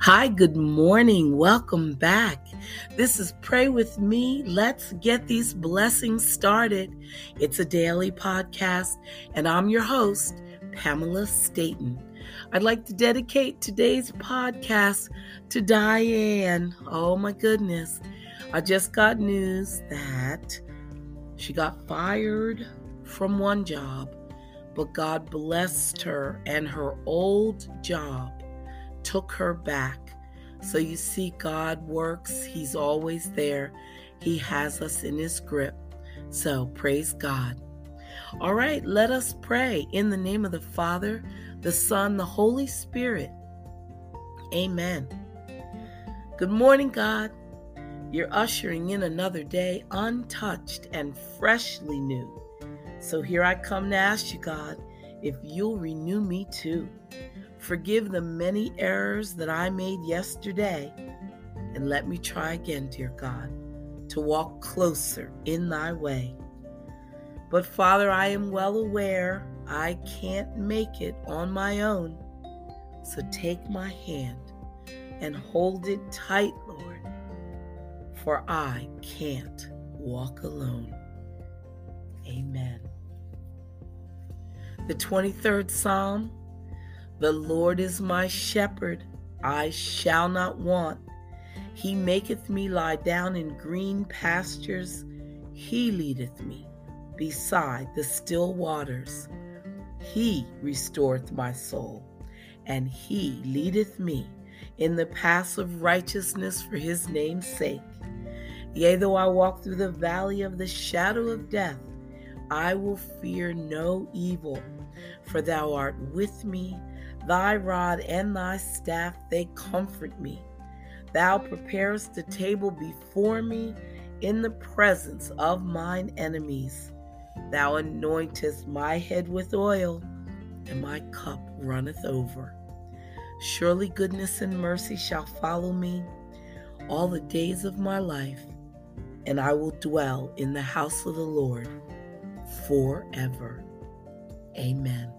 Hi, good morning. Welcome back. This is Pray With Me. Let's get these blessings started. It's a daily podcast, and I'm your host, Pamela Staten. I'd like to dedicate today's podcast to Diane. Oh my goodness. I just got news that she got fired from one job, but God blessed her and her old job took her back. So you see, God works, He's always there. He has us in His grip. So praise God. All right, let us pray in the name of the Father, the Son, the Holy Spirit. Amen. Good morning, God. You're ushering in another day untouched and freshly new. So here I come to ask you, God, if you'll renew me too. Forgive the many errors that I made yesterday, and let me try again, dear God, to walk closer in thy way. But Father, I am well aware I can't make it on my own. So take my hand and hold it tight, Lord, for I can't walk alone. Amen. The 23rd Psalm the Lord is my shepherd, I shall not want. He maketh me lie down in green pastures, He leadeth me beside the still waters. He restoreth my soul, and He leadeth me in the paths of righteousness for His name's sake. Yea, though I walk through the valley of the shadow of death, I will fear no evil, for thou art with me Thy rod and thy staff, they comfort me. Thou preparest the table before me in the presence of mine enemies. Thou anointest my head with oil, and my cup runneth over. Surely goodness and mercy shall follow me all the days of my life, and I will dwell in the house of the Lord forever. Amen.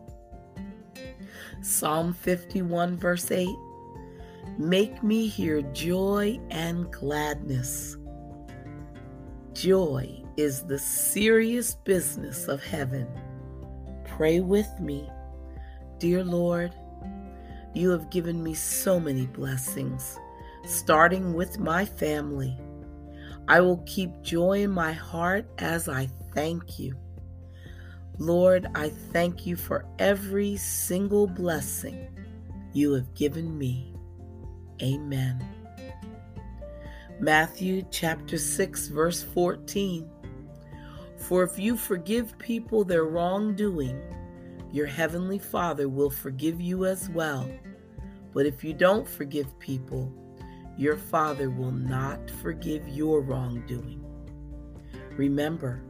Psalm 51, verse 8 Make me hear joy and gladness. Joy is the serious business of heaven. Pray with me. Dear Lord, you have given me so many blessings, starting with my family. I will keep joy in my heart as I thank you. Lord, I thank you for every single blessing you have given me. Amen. Matthew chapter 6, verse 14. For if you forgive people their wrongdoing, your heavenly Father will forgive you as well. But if you don't forgive people, your Father will not forgive your wrongdoing. Remember,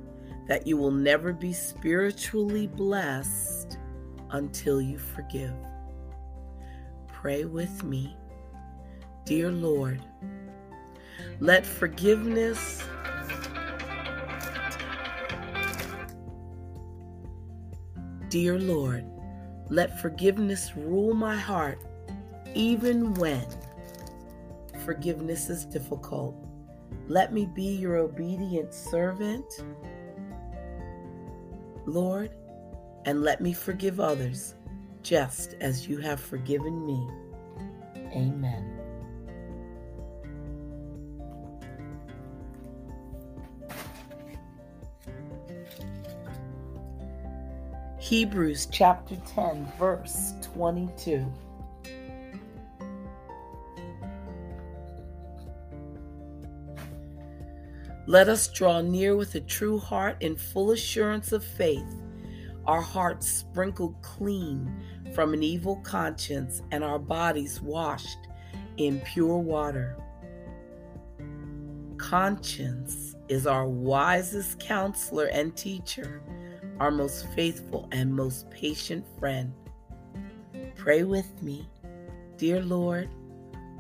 that you will never be spiritually blessed until you forgive. Pray with me. Dear Lord, let forgiveness Dear Lord, let forgiveness rule my heart even when forgiveness is difficult. Let me be your obedient servant Lord, and let me forgive others just as you have forgiven me. Amen. Hebrews chapter 10, verse 22. Let us draw near with a true heart in full assurance of faith, our hearts sprinkled clean from an evil conscience and our bodies washed in pure water. Conscience is our wisest counselor and teacher, our most faithful and most patient friend. Pray with me, dear Lord.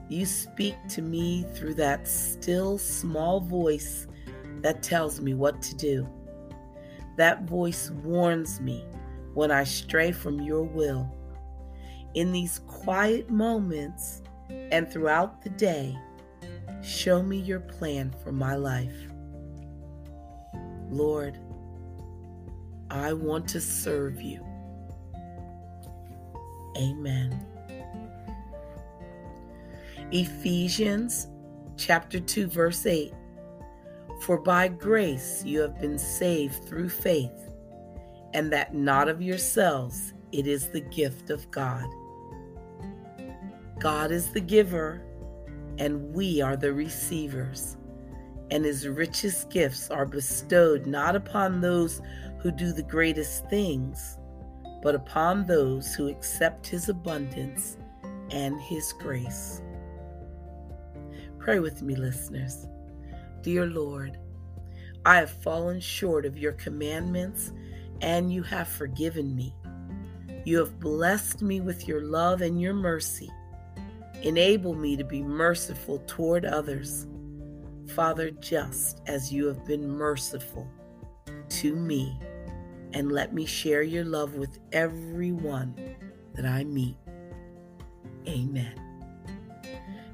You speak to me through that still small voice that tells me what to do. That voice warns me when I stray from your will. In these quiet moments, and throughout the day, show me your plan for my life. Lord, I want to serve you. Amen. Ephesians chapter 2 verse 8 For by grace you have been saved through faith and that not of yourselves it is the gift of God. God is the giver and we are the receivers and his richest gifts are bestowed not upon those who do the greatest things, but upon those who accept his abundance and his grace. Pray with me, listeners. Dear Lord, I have fallen short of your commandments, and you have forgiven me. You have blessed me with your love and your mercy. Enable me to be merciful toward others Father, just as you have been merciful to me, and let me share your love with everyone that I meet. Amen.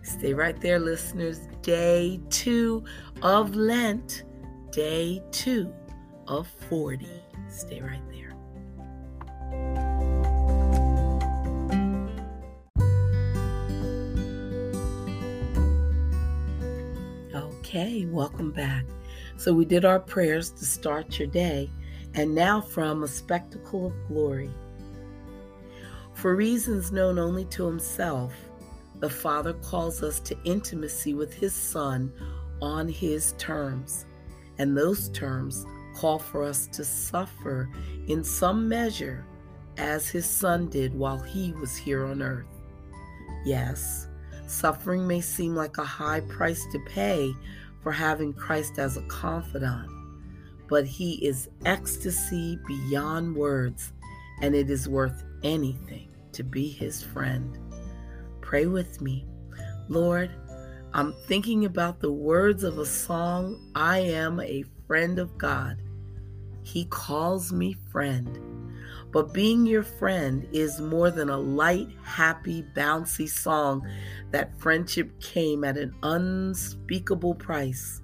Stay right there, listeners. Day two of Lent, day two of 40. Stay right there. Okay, welcome back. So, we did our prayers to start your day, and now from a spectacle of glory. For reasons known only to Himself, the Father calls us to intimacy with His Son on His terms, and those terms call for us to suffer in some measure as His Son did while He was here on earth. Yes, suffering may seem like a high price to pay for having Christ as a confidant, but he is ecstasy beyond words, and it is worth anything to be his friend. Pray with me. Lord, I'm thinking about the words of a song, I am a friend of God. He calls me friend. But being your friend is more than a light, happy, bouncy song that friendship came at an unspeakable price.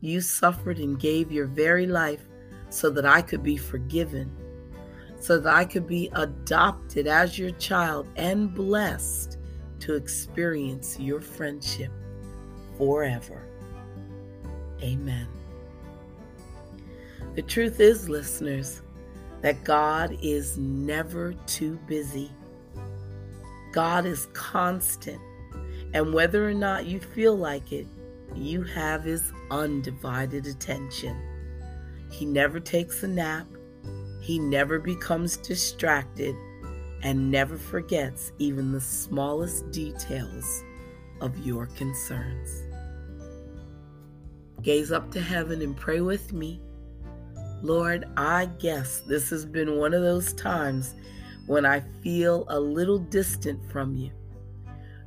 You suffered and gave your very life so that I could be forgiven, so that I could be adopted as your child and blessed to experience your friendship forever. Amen. The truth is, listeners, that God is never too busy. God is constant, and whether or not you feel like it, you have His undivided attention. He never takes a nap, He never becomes distracted, and never forgets even the smallest details of your concerns. Gaze up to heaven and pray with me Lord, I guess this has been one of those times when I feel a little distant from you.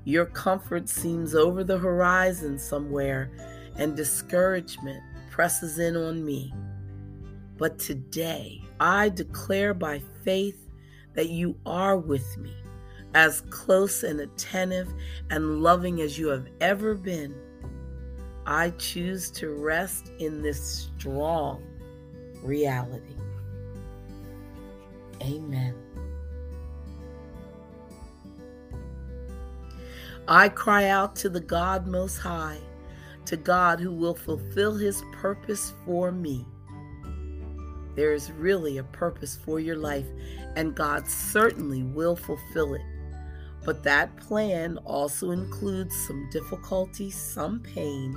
Your comfort seems over the horizon somewhere, and discouragement presses in on me. But today, I declare by faith that you are with me, as close and attentive and loving as you have ever been. I choose to rest in this strong reality. Amen. I cry out to the God Most High, to God who will fulfill His purpose for me. There is really a purpose for your life, and God certainly will fulfill it. But that plan also includes some difficulty, some pain,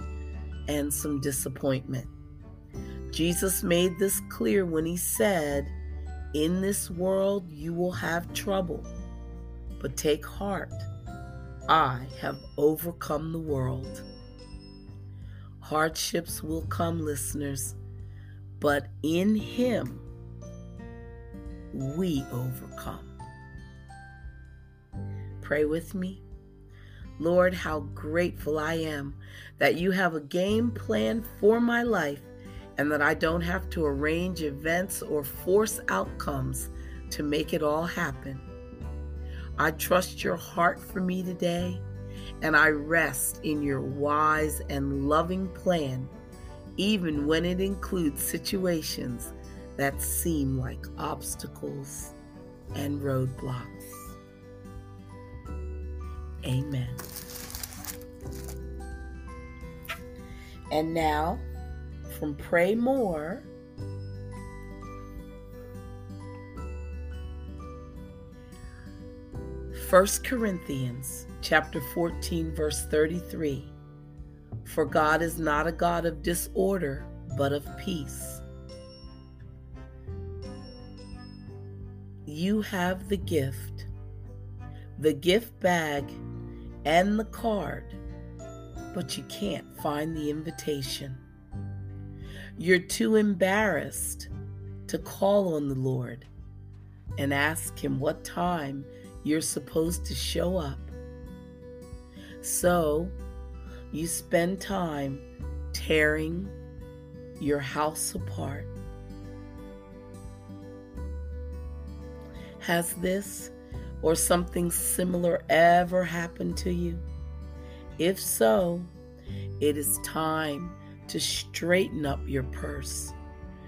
and some disappointment. Jesus made this clear when he said, In this world you will have trouble, but take heart. I have overcome the world. Hardships will come, listeners, but in Him we overcome. Pray with me. Lord, how grateful I am that you have a game plan for my life and that I don't have to arrange events or force outcomes to make it all happen. I trust your heart for me today, and I rest in your wise and loving plan, even when it includes situations that seem like obstacles and roadblocks. Amen. And now, from Pray More. First Corinthians chapter 14 verse 33 For God is not a God of disorder but of peace. You have the gift, the gift bag, and the card, but you can't find the invitation. You're too embarrassed to call on the Lord and ask Him what time you're supposed to show up. So you spend time tearing your house apart. Has this or something similar ever happened to you? If so, it is time to straighten up your purse,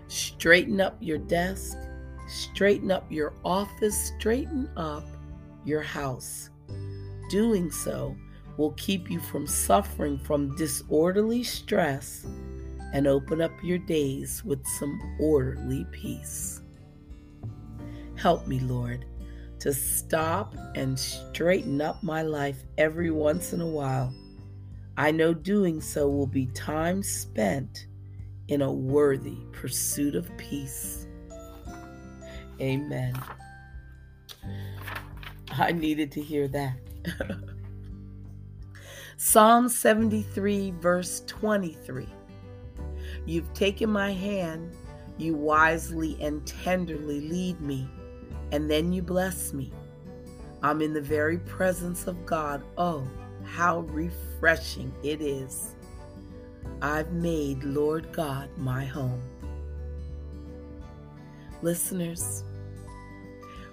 straighten up your desk, straighten up your office, straighten up your house. Doing so will keep you from suffering from disorderly stress and open up your days with some orderly peace. Help me, Lord, to stop and straighten up my life every once in a while. I know doing so will be time spent in a worthy pursuit of peace. Amen. I needed to hear that. Psalm 73, verse 23. You've taken my hand, you wisely and tenderly lead me, and then you bless me. I'm in the very presence of God. Oh, how refreshing it is. I've made Lord God my home. Listeners,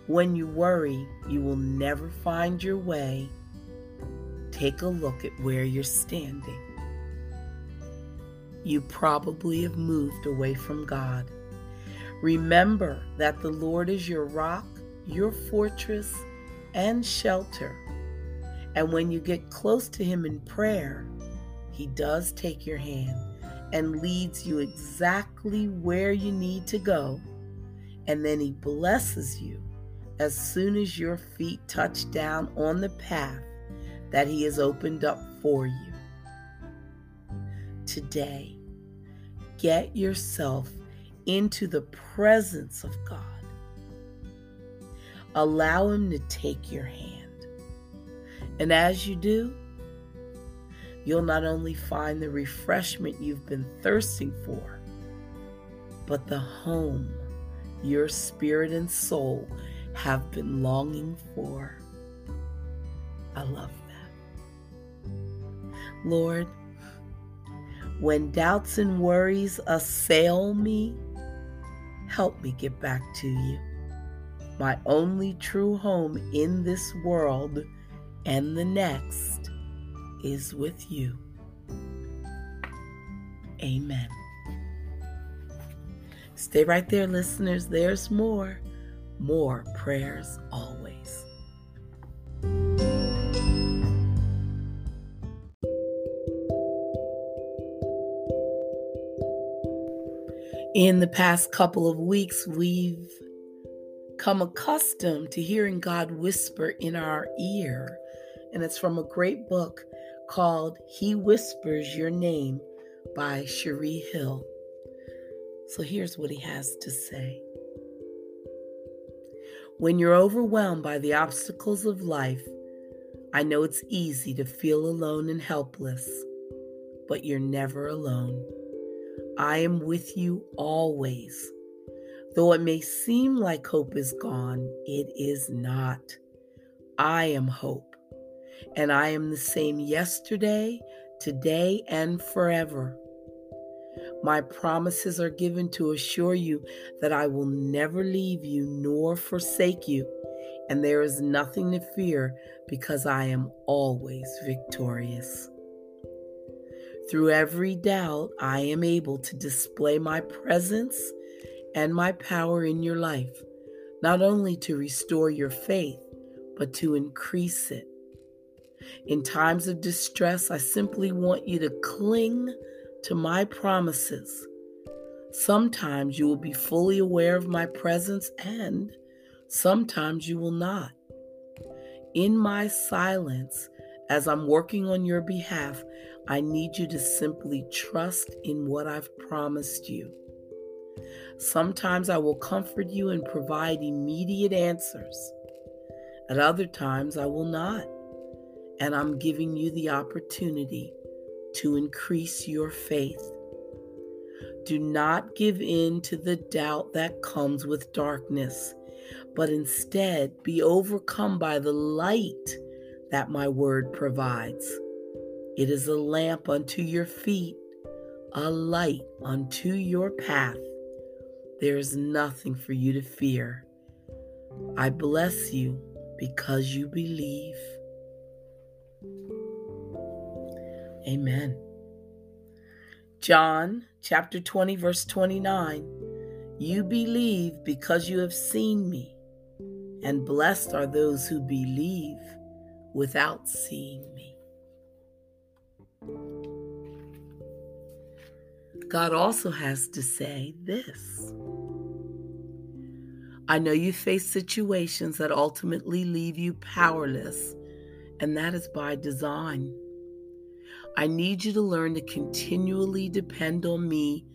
when you worry, you will never find your way take a look at where you're standing. You probably have moved away from God. Remember that the Lord is your rock, your fortress, and shelter. And when you get close to Him in prayer, He does take your hand and leads you exactly where you need to go. And then He blesses you as soon as your feet touch down on the path that He has opened up for you. Today, get yourself into the presence of God. Allow Him to take your hand. And as you do, you'll not only find the refreshment you've been thirsting for, but the home your spirit and soul have been longing for. I love Lord, when doubts and worries assail me, help me get back to you. My only true home in this world and the next is with you. Amen. Stay right there, listeners. There's more, more prayers always. In the past couple of weeks, we've come accustomed to hearing God whisper in our ear, and it's from a great book called He Whispers Your Name by Cherie Hill. So here's what he has to say. When you're overwhelmed by the obstacles of life, I know it's easy to feel alone and helpless, but you're never alone. I am with you always. Though it may seem like hope is gone, it is not. I am hope, and I am the same yesterday, today, and forever. My promises are given to assure you that I will never leave you nor forsake you, and there is nothing to fear because I am always victorious. Through every doubt, I am able to display my presence and my power in your life, not only to restore your faith, but to increase it. In times of distress, I simply want you to cling to my promises. Sometimes you will be fully aware of my presence, and sometimes you will not. In my silence, as I'm working on your behalf, I need you to simply trust in what I've promised you. Sometimes I will comfort you and provide immediate answers. At other times, I will not. And I'm giving you the opportunity to increase your faith. Do not give in to the doubt that comes with darkness, but instead be overcome by the light that my word provides. It is a lamp unto your feet, a light unto your path. There is nothing for you to fear. I bless you because you believe. Amen. John chapter 20, verse 29 You believe because you have seen me, and blessed are those who believe without seeing me. God also has to say this I know you face situations that ultimately leave you powerless, and that is by design. I need you to learn to continually depend on me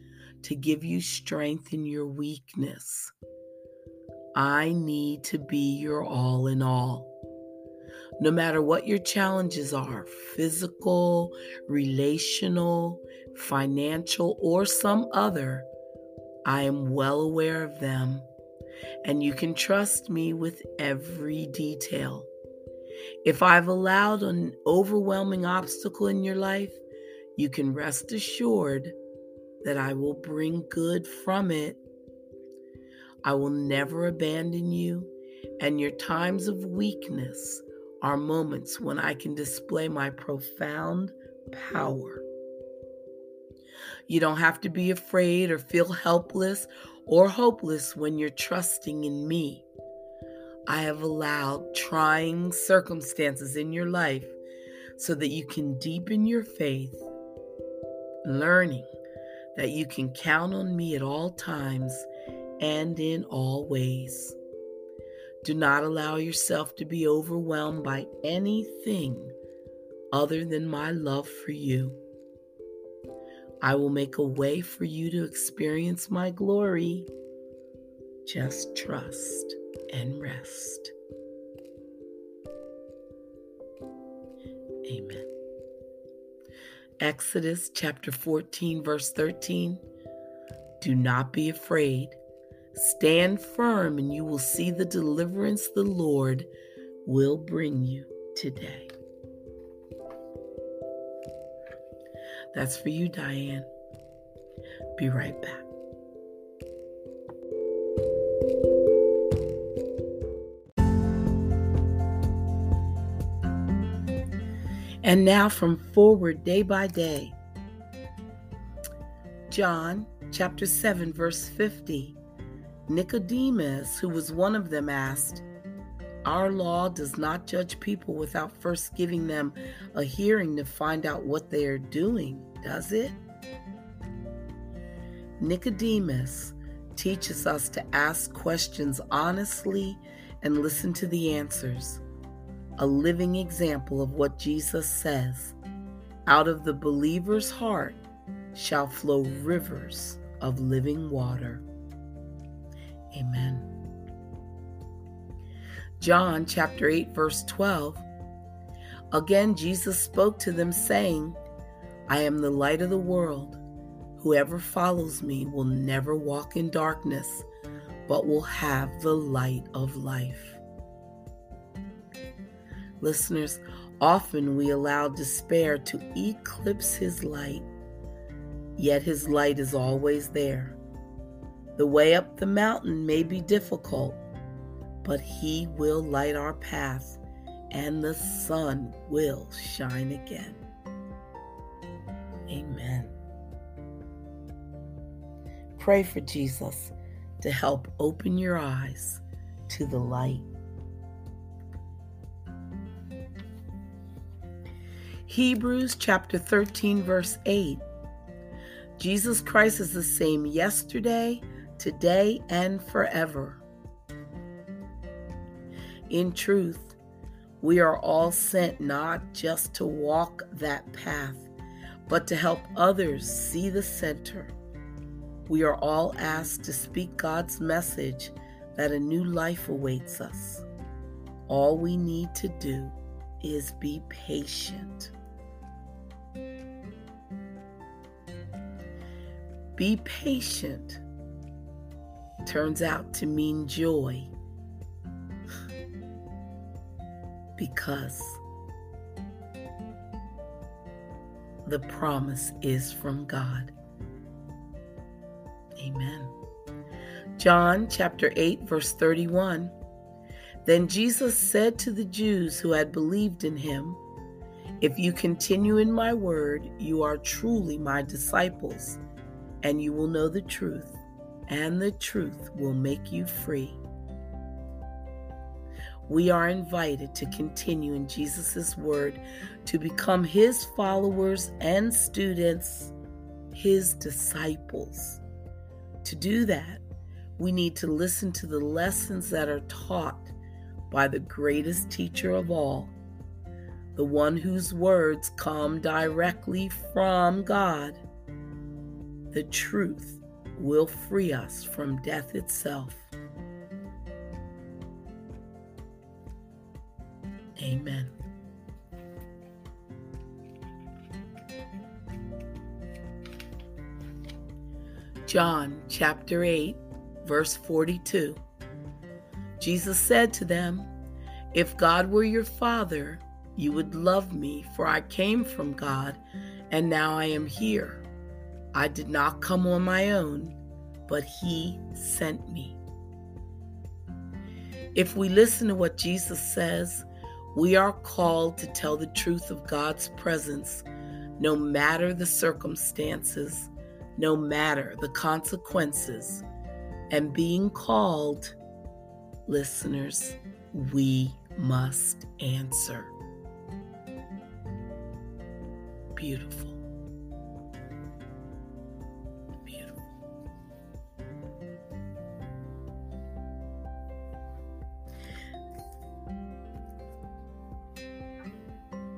to give you strength in your weakness. I need to be your all in all. No matter what your challenges are physical, relational, financial, or some other, I am well aware of them, and you can trust me with every detail. If I've allowed an overwhelming obstacle in your life, you can rest assured that I will bring good from it. I will never abandon you, and your times of weakness are moments when I can display my profound power. You don't have to be afraid or feel helpless or hopeless when you're trusting in me. I have allowed trying circumstances in your life so that you can deepen your faith, learning that you can count on me at all times and in all ways. Do not allow yourself to be overwhelmed by anything other than my love for you. I will make a way for you to experience my glory. Just trust and rest. Amen. Exodus chapter 14, verse 13. Do not be afraid. Stand firm, and you will see the deliverance the Lord will bring you today. That's for you, Diane. Be right back. And now from forward day by day. John chapter 7, verse 50. Nicodemus, who was one of them, asked, Our law does not judge people without first giving them a hearing to find out what they are doing, does it? Nicodemus teaches us to ask questions honestly and listen to the answers a living example of what Jesus says out of the believer's heart shall flow rivers of living water. Amen. John chapter 8, verse 12. Again, Jesus spoke to them, saying, I am the light of the world. Whoever follows me will never walk in darkness, but will have the light of life. Listeners, often we allow despair to eclipse his light, yet his light is always there. The way up the mountain may be difficult, but He will light our path and the sun will shine again. Amen. Pray for Jesus to help open your eyes to the light. Hebrews chapter 13, verse 8. Jesus Christ is the same yesterday, today, and forever. In truth, we are all sent not just to walk that path, but to help others see the center. We are all asked to speak God's message that a new life awaits us. All we need to do is be patient. Be patient turns out to mean joy because the promise is from God. Amen. John chapter 8, verse 31. Then Jesus said to the Jews who had believed in him, If you continue in my word, you are truly my disciples, and you will know the truth, and the truth will make you free. We are invited to continue in Jesus' word to become his followers and students, his disciples. To do that, we need to listen to the lessons that are taught by the greatest teacher of all, the one whose words come directly from God. The truth will free us from death itself. Amen. John chapter 8, verse 42. Jesus said to them, If God were your Father, you would love me, for I came from God, and now I am here. I did not come on my own, but He sent me. If we listen to what Jesus says, we are called to tell the truth of God's presence, no matter the circumstances no matter the consequences. And being called, listeners, we must answer. Beautiful.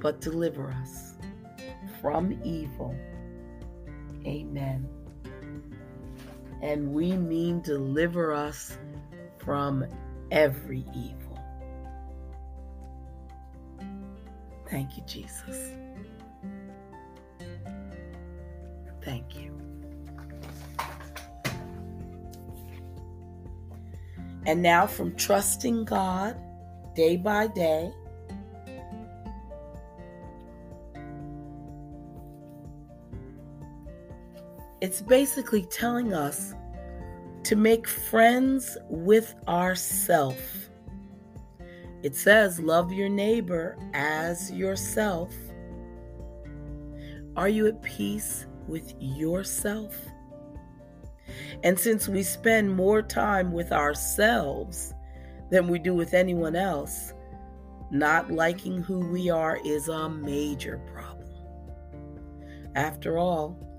but deliver us from evil. Amen. And we mean deliver us from every evil. Thank you, Jesus. Thank you. And now, from trusting God day by day It's basically telling us to make friends with ourself. It says, love your neighbor as yourself. Are you at peace with yourself? And since we spend more time with ourselves than we do with anyone else, not liking who we are is a major problem. After all,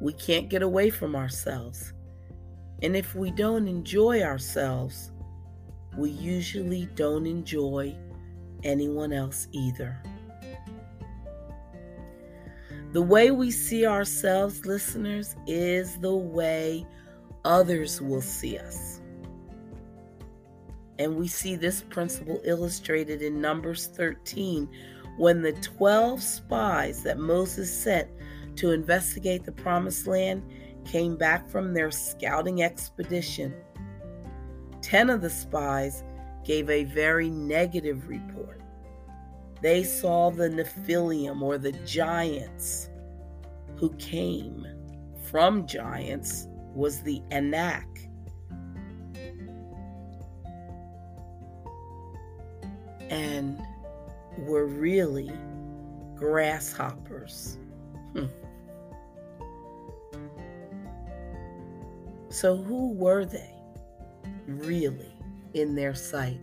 we can't get away from ourselves. And if we don't enjoy ourselves, we usually don't enjoy anyone else either. The way we see ourselves, listeners, is the way others will see us. And we see this principle illustrated in Numbers 13 when the 12 spies that Moses sent to investigate the promised land came back from their scouting expedition. Ten of the spies gave a very negative report. They saw the Nephilim or the giants who came from giants was the Anak. And were really grasshoppers. So, who were they really in their sight?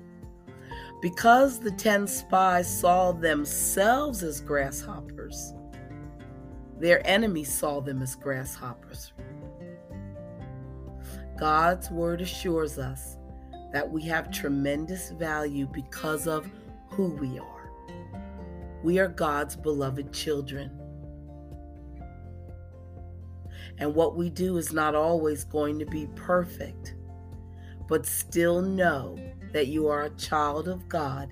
Because the ten spies saw themselves as grasshoppers, their enemies saw them as grasshoppers. God's word assures us that we have tremendous value because of who we are. We are God's beloved children. And what we do is not always going to be perfect, but still know that you are a child of God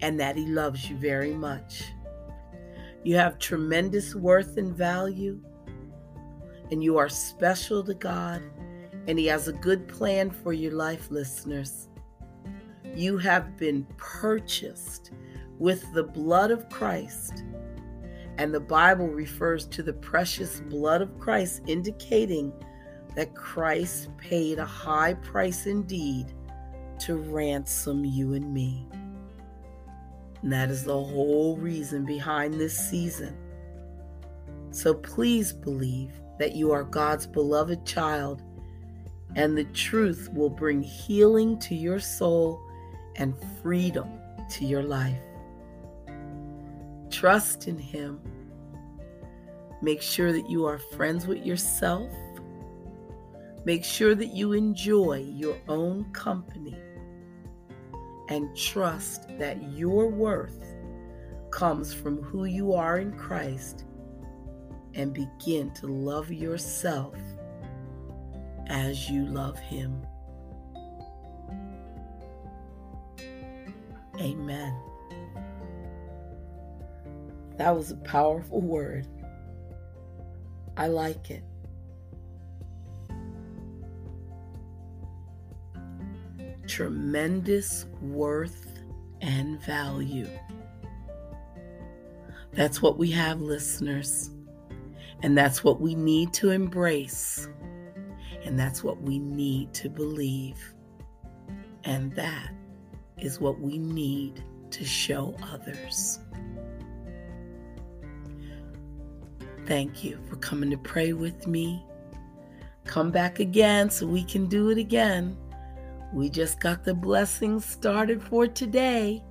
and that He loves you very much. You have tremendous worth and value, and you are special to God, and He has a good plan for your life, listeners. You have been purchased with the blood of Christ and the Bible refers to the precious blood of Christ, indicating that Christ paid a high price indeed to ransom you and me. And that is the whole reason behind this season. So please believe that you are God's beloved child, and the truth will bring healing to your soul and freedom to your life. Trust in Him. Make sure that you are friends with yourself. Make sure that you enjoy your own company. And trust that your worth comes from who you are in Christ. And begin to love yourself as you love Him. Amen. That was a powerful word. I like it. Tremendous worth and value. That's what we have, listeners. And that's what we need to embrace. And that's what we need to believe. And that is what we need to show others. Thank you for coming to pray with me. Come back again so we can do it again. We just got the blessings started for today,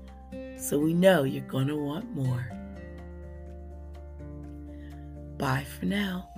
so we know you're going to want more. Bye for now.